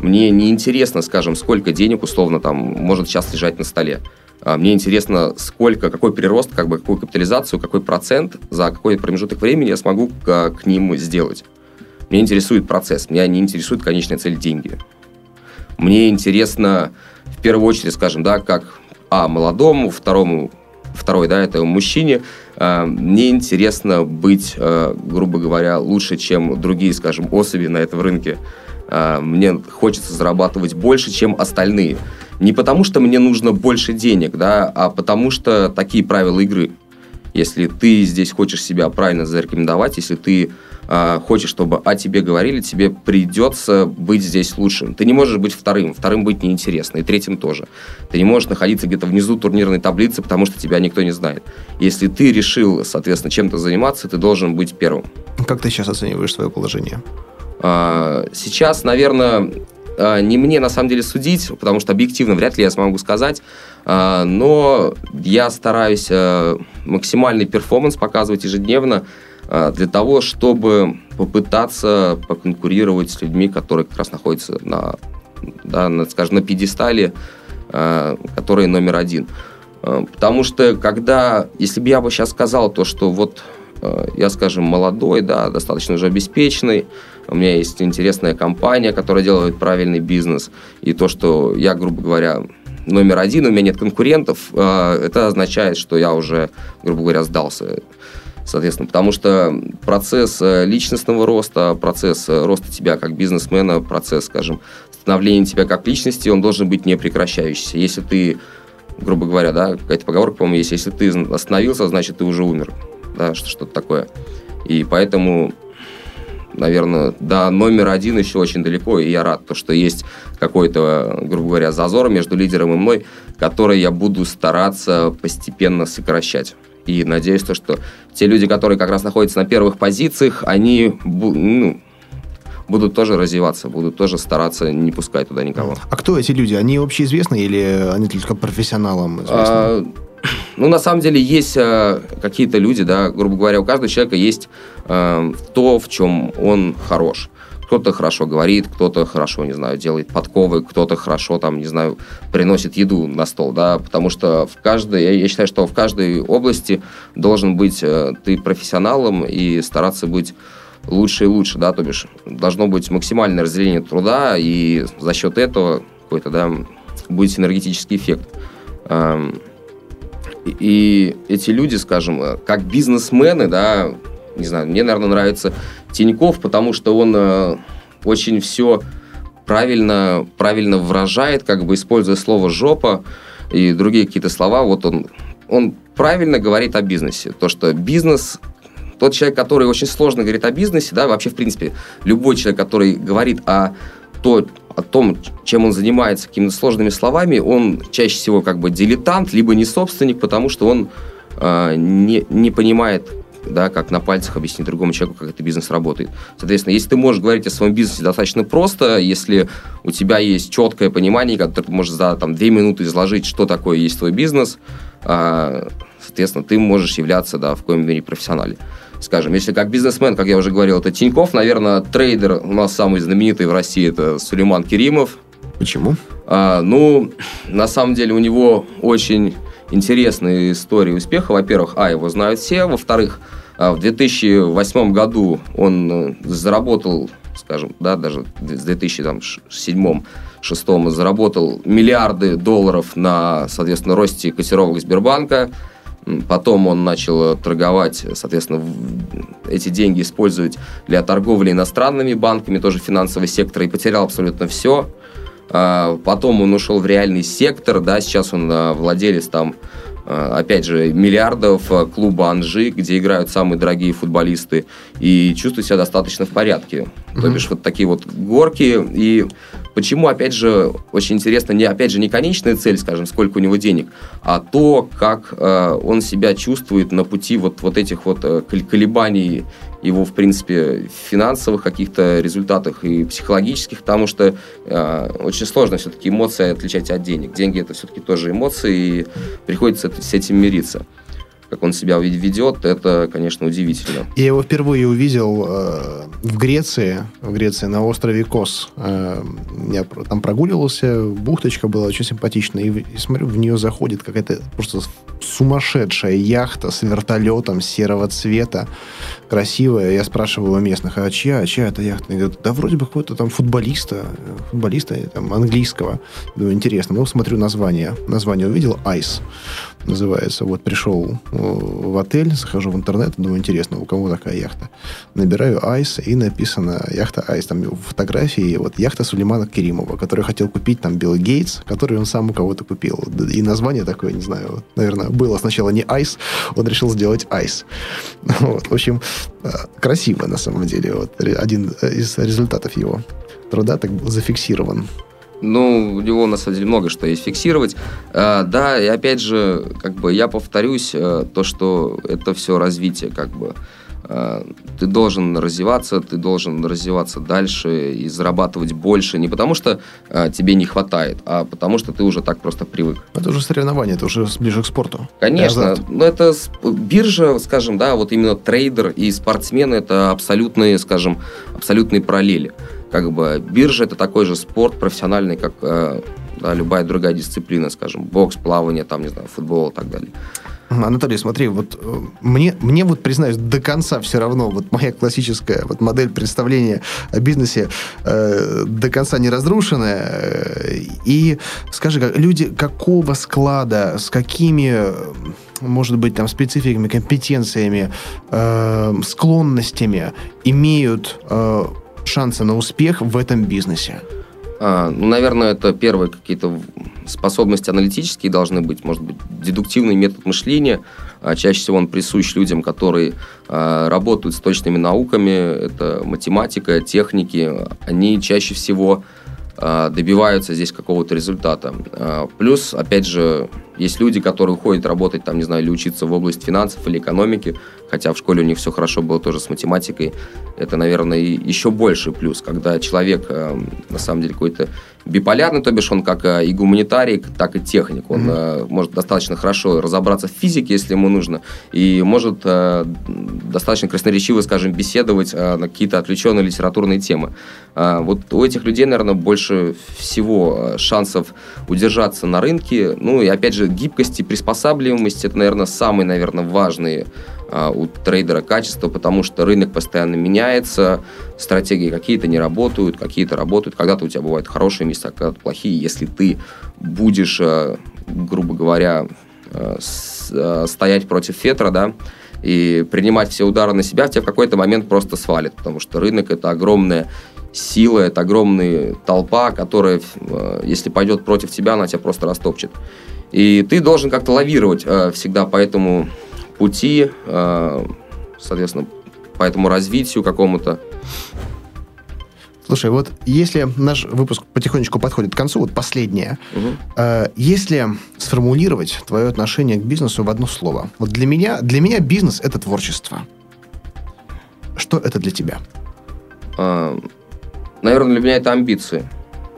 Мне не интересно, скажем, сколько денег условно там может сейчас лежать на столе. Мне интересно, сколько, какой прирост, как бы, какую капитализацию, какой процент за какой промежуток времени я смогу к, к ним сделать. Меня интересует процесс, меня не интересует конечная цель деньги. Мне интересно, в первую очередь, скажем, да, как, а, молодому, второму, второй, да, это мужчине, э, мне интересно быть, э, грубо говоря, лучше, чем другие, скажем, особи на этом рынке. Э, мне хочется зарабатывать больше, чем остальные. Не потому, что мне нужно больше денег, да, а потому что такие правила игры. Если ты здесь хочешь себя правильно зарекомендовать, если ты э, хочешь, чтобы о тебе говорили, тебе придется быть здесь лучшим. Ты не можешь быть вторым, вторым быть неинтересно, и третьим тоже. Ты не можешь находиться где-то внизу турнирной таблицы, потому что тебя никто не знает. Если ты решил, соответственно, чем-то заниматься, ты должен быть первым. Как ты сейчас оцениваешь свое положение? Э, сейчас, наверное, а, не мне на самом деле судить, потому что объективно вряд ли я смогу сказать, но я стараюсь максимальный перформанс показывать ежедневно, а, для того, чтобы попытаться поконкурировать с людьми, которые как раз находятся на, да, на скажем, на пьедестале, а, которые номер один. А, потому что когда, если бы я бы сейчас сказал то, что вот я, скажем, молодой, да, достаточно уже обеспеченный, у меня есть интересная компания, которая делает правильный бизнес, и то, что я, грубо говоря, номер один, у меня нет конкурентов, это означает, что я уже, грубо говоря, сдался. Соответственно, потому что процесс э, личностного роста, процесс э, роста тебя как бизнесмена, процесс, скажем, становления тебя как личности, он должен быть непрекращающийся. Если ты, грубо говоря, да, какая-то поговорка, по-моему, есть, если ты остановился, значит, ты уже умер, да, что-то такое. И поэтому наверное, до номера один еще очень далеко, и я рад, то, что есть какой-то, грубо говоря, зазор между лидером и мной, который я буду стараться постепенно сокращать. И надеюсь, то, что те люди, которые как раз находятся на первых позициях, они ну, будут тоже развиваться, будут тоже стараться не пускать туда никого. А кто эти люди? Они общеизвестны или они только профессионалам известны? А, ну, на самом деле, есть а, какие-то люди, да, грубо говоря, у каждого человека есть а, то, в чем он хорош. Кто-то хорошо говорит, кто-то хорошо, не знаю, делает подковы, кто-то хорошо, там, не знаю, приносит еду на стол, да, потому что в каждой, я, я считаю, что в каждой области должен быть э, ты профессионалом и стараться быть лучше и лучше, да, то бишь должно быть максимальное разделение труда, и за счет этого какой-то, да, будет энергетический эффект. Эм, и эти люди, скажем, э, как бизнесмены, да, не знаю, мне, наверное, нравится Тиньков, потому что он э, очень все правильно, правильно выражает, как бы используя слово «жопа» и другие какие-то слова. Вот он, он правильно говорит о бизнесе. То, что бизнес тот человек, который очень сложно говорит о бизнесе, да, вообще, в принципе, любой человек, который говорит о, то, о том, чем он занимается, какими-то сложными словами, он чаще всего как бы дилетант, либо не собственник, потому что он э, не, не понимает да, как на пальцах объяснить другому человеку, как этот бизнес работает. Соответственно, если ты можешь говорить о своем бизнесе достаточно просто, если у тебя есть четкое понимание, которое ты можешь за там, две минуты изложить, что такое есть твой бизнес, а, соответственно, ты можешь являться да, в какой-то мере профессионалом. Скажем, если как бизнесмен, как я уже говорил, это Тиньков, наверное, трейдер у нас самый знаменитый в России, это Сулейман Керимов. Почему? А, ну, на самом деле у него очень интересные истории успеха. Во-первых, а, его знают все. Во-вторых, а, в 2008 году он э, заработал, скажем, да, даже в 2007 шестом заработал миллиарды долларов на, соответственно, росте котировок Сбербанка. Потом он начал торговать, соответственно, эти деньги использовать для торговли иностранными банками, тоже финансовый сектор, и потерял абсолютно все. А, потом он ушел в реальный сектор, да, сейчас он а, владелец там, а, опять же, миллиардов клуба Анжи, где играют самые дорогие футболисты, и чувствует себя достаточно в порядке. Mm-hmm. То бишь вот такие вот горки, и почему, опять же, очень интересно, не, опять же, не конечная цель, скажем, сколько у него денег, а то, как э, он себя чувствует на пути вот, вот этих вот э, колебаний его, в принципе, финансовых каких-то результатах и психологических, потому что э, очень сложно все-таки эмоции отличать от денег. Деньги это все-таки тоже эмоции, и приходится с этим мириться как он себя ведет, это, конечно, удивительно. Я его впервые увидел э, в Греции, в Греции на острове Кос. Э, я там прогуливался, бухточка была очень симпатичная, и, и смотрю, в нее заходит какая-то просто сумасшедшая яхта с вертолетом серого цвета, красивая. Я спрашиваю у местных, а чья, чья это яхта? Они говорят, да вроде бы какой-то там футболиста, футболиста там, английского. Думаю, интересно. Ну, смотрю название. Название увидел, Ice называется. Вот пришел в отель, захожу в интернет, думаю, интересно, у кого такая яхта. Набираю Айс, и написано яхта Айс. Там фотографии, вот яхта Сулеймана Керимова, который хотел купить там Билл Гейтс, который он сам у кого-то купил. И название такое, не знаю, наверное, было сначала не Айс, он решил сделать Айс. Вот, в общем, э, красиво на самом деле. Вот один из результатов его труда так зафиксирован. Ну, у него, на самом деле, много что есть фиксировать. А, да, и опять же, как бы я повторюсь, а, то, что это все развитие, как бы. А, ты должен развиваться, ты должен развиваться дальше и зарабатывать больше. Не потому, что а, тебе не хватает, а потому, что ты уже так просто привык. Это уже соревнование, это уже ближе к спорту. Конечно. Но это биржа, скажем, да, вот именно трейдер и спортсмен это абсолютные, скажем, абсолютные параллели как бы биржа это такой же спорт профессиональный, как э, да, любая другая дисциплина, скажем, бокс, плавание, там, не знаю, футбол и так далее. Анатолий, смотри, вот э, мне, мне вот, признаюсь, до конца все равно вот моя классическая вот модель представления о бизнесе э, до конца не разрушенная. И скажи, как, люди какого склада, с какими, может быть, там спецификами, компетенциями, э, склонностями имеют э, шансы на успех в этом бизнесе? А, ну, наверное, это первые какие-то способности аналитические должны быть, может быть, дедуктивный метод мышления. А, чаще всего он присущ людям, которые а, работают с точными науками, это математика, техники. Они чаще всего а, добиваются здесь какого-то результата. А, плюс, опять же, есть люди, которые уходят работать, там, не знаю, или учиться в области финансов или экономики, хотя в школе у них все хорошо было тоже с математикой. Это, наверное, еще больший плюс, когда человек, а, на самом деле, какой-то биполярный, то бишь он как и гуманитарий, так и техник. Он mm-hmm. может достаточно хорошо разобраться в физике, если ему нужно, и может достаточно красноречиво, скажем, беседовать на какие-то отвлеченные литературные темы. Вот у этих людей, наверное, больше больше всего э, шансов удержаться на рынке. Ну и опять же, гибкость и приспосабливаемость это, наверное, самые, наверное, важные а, у трейдера качества, потому что рынок постоянно меняется, стратегии какие-то не работают, какие-то работают. Когда-то у тебя бывают хорошие места, когда-то плохие. Если ты будешь, э, грубо говоря, э, стоять против фетра, да, и принимать все удары на себя, тебя в какой-то момент просто свалит, потому что рынок это огромная сила, это огромная толпа, которая, если пойдет против тебя, она тебя просто растопчет. И ты должен как-то лавировать э, всегда по этому пути, э, соответственно, по этому развитию какому-то. Слушай, вот если наш выпуск потихонечку подходит к концу, вот последнее, угу. э, если сформулировать твое отношение к бизнесу в одно слово, вот для меня, для меня бизнес это творчество. Что это для тебя? А, наверное, для меня это амбиции.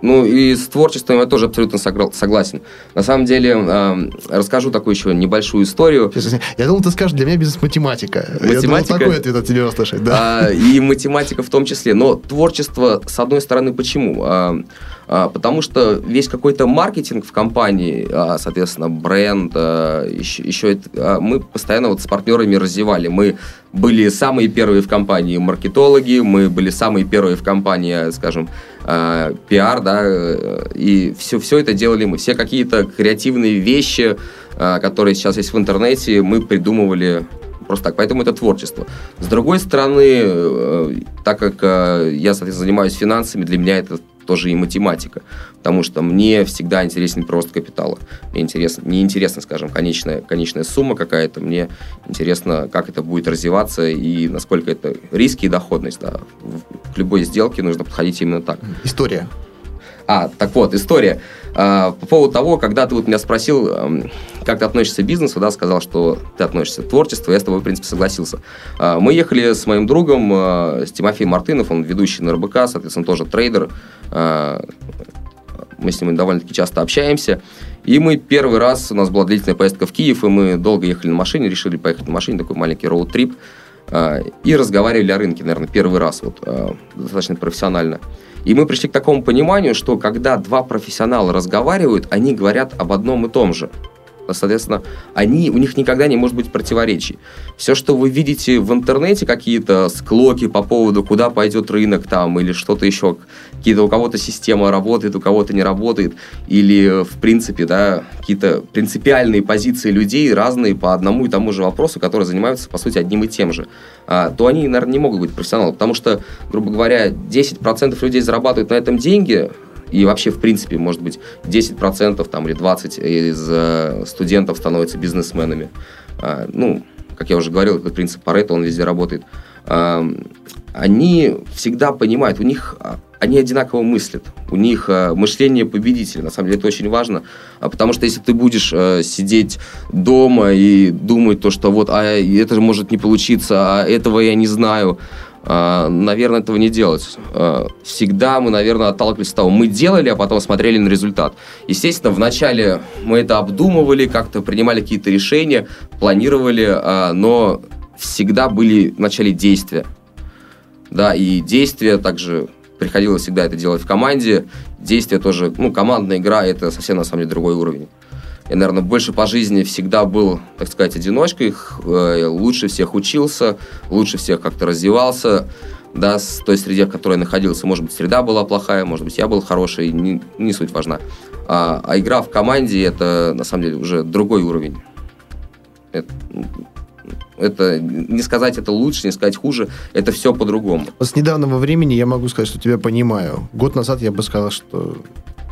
Ну и с творчеством я тоже абсолютно согласен. На самом деле, э, расскажу такую еще небольшую историю. Я думал, ты скажешь, для меня бизнес-математика. Математика? Я думал, такой ответ от тебя услышать, да. А, и математика в том числе. Но творчество, с одной стороны, почему? А, потому что весь какой-то маркетинг в компании, а, соответственно, бренд, еще, еще это, мы постоянно вот с партнерами развивали. Мы были самые первые в компании маркетологи, мы были самые первые в компании, скажем, пиар, да, и все, все это делали мы. Все какие-то креативные вещи, которые сейчас есть в интернете, мы придумывали просто так. Поэтому это творчество. С другой стороны, э, так как э, я, соответственно, занимаюсь финансами, для меня это тоже и математика, потому что мне всегда интересен прирост капитала. Мне интересно, не интересно, скажем, конечная, конечная сумма какая-то, мне интересно, как это будет развиваться и насколько это риски и доходность. Да. К любой сделке нужно подходить именно так. История. А, так вот, история. А, по поводу того, когда ты вот меня спросил, эм, как ты относишься к бизнесу, да, сказал, что ты относишься к творчеству, я с тобой, в принципе, согласился. А, мы ехали с моим другом, э, с Тимофеем Мартынов, он ведущий на РБК, соответственно, тоже трейдер. А, мы с ним довольно-таки часто общаемся. И мы первый раз, у нас была длительная поездка в Киев, и мы долго ехали на машине, решили поехать на машине, такой маленький роуд-трип, и разговаривали о рынке, наверное, первый раз, вот, достаточно профессионально. И мы пришли к такому пониманию, что когда два профессионала разговаривают, они говорят об одном и том же. Соответственно, они, у них никогда не может быть противоречий. Все, что вы видите в интернете, какие-то склоки по поводу, куда пойдет рынок там, или что-то еще, какие-то у кого-то система работает, у кого-то не работает, или, в принципе, да, какие-то принципиальные позиции людей разные по одному и тому же вопросу, которые занимаются, по сути, одним и тем же, а, то они, наверное, не могут быть профессионалами, потому что, грубо говоря, 10% людей зарабатывают на этом деньги, и вообще, в принципе, может быть, 10% там, или 20% из э, студентов становятся бизнесменами. А, ну, как я уже говорил, этот принцип Паретта, он везде работает. А, они всегда понимают, у них а, они одинаково мыслят. У них э, мышление победителя. На самом деле это очень важно. Потому что если ты будешь э, сидеть дома и думать то, что вот, а это же может не получиться, а этого я не знаю, наверное, этого не делать. А, всегда мы, наверное, отталкивались от того, мы делали, а потом смотрели на результат. Естественно, вначале мы это обдумывали, как-то принимали какие-то решения, планировали, а, но всегда были в начале действия. Да, и действия также приходилось всегда это делать в команде. Действия тоже, ну, командная игра – это совсем, на самом деле, другой уровень. Я, наверное, больше по жизни всегда был, так сказать, одиночкой, э, лучше всех учился, лучше всех как-то развивался, да, с той среде, в которой я находился. Может быть, среда была плохая, может быть, я был хороший, не, не суть важна. А, а игра в команде – это, на самом деле, уже другой уровень. Это, это не сказать это лучше, не сказать хуже, это все по-другому. С недавнего времени я могу сказать, что тебя понимаю. Год назад я бы сказал, что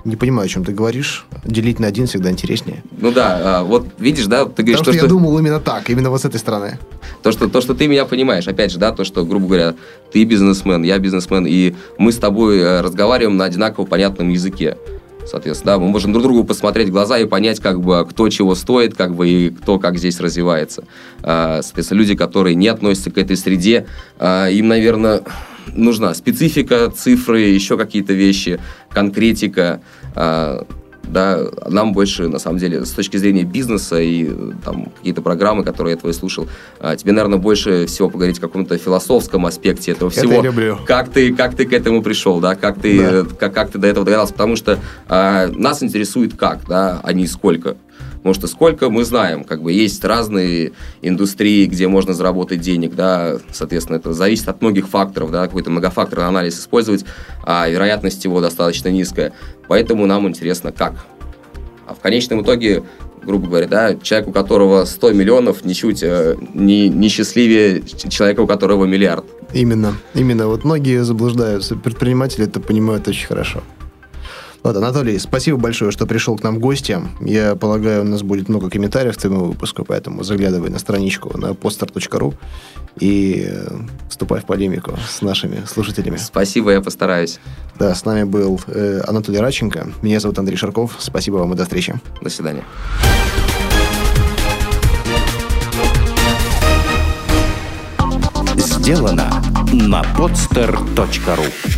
не понимаю, о чем ты говоришь. Делить на один всегда интереснее. Ну да, а, вот видишь, да, ты говоришь... Потому что, что я думал именно так, именно вот с этой стороны. То что, то, что ты меня понимаешь, опять же, да, то, что, грубо говоря, ты бизнесмен, я бизнесмен, и мы с тобой э, разговариваем на одинаково понятном языке. Соответственно, да, мы можем друг другу посмотреть в глаза и понять, как бы, кто чего стоит, как бы, и кто как здесь развивается. А, соответственно, люди, которые не относятся к этой среде, а, им, наверное, нужна специфика, цифры, еще какие-то вещи, конкретика. А, да, нам больше, на самом деле, с точки зрения бизнеса и там какие-то программы, которые я твои слушал, а, тебе, наверное, больше всего поговорить о каком-то философском аспекте этого всего. Это я люблю. Как ты, как ты к этому пришел, да, как ты, да. Как, как ты до этого догадался, потому что а, нас интересует как, да, а не сколько. Потому что сколько мы знаем, как бы есть разные индустрии, где можно заработать денег, да, соответственно, это зависит от многих факторов, да, какой-то многофакторный анализ использовать, а вероятность его достаточно низкая. Поэтому нам интересно, как. А в конечном итоге грубо говоря, да, человек, у которого 100 миллионов, ничуть э, не, не счастливее человека, у которого миллиард. Именно, именно. Вот многие заблуждаются. Предприниматели это понимают очень хорошо. Вот, Анатолий, спасибо большое, что пришел к нам в гости. Я полагаю, у нас будет много комментариев к этому выпуску, поэтому заглядывай на страничку на poster.ru и э, вступай в полемику с нашими слушателями. Спасибо, я постараюсь. Да, с нами был э, Анатолий Радченко. Меня зовут Андрей Шарков. Спасибо вам и до встречи. До свидания. Сделано на podster.ru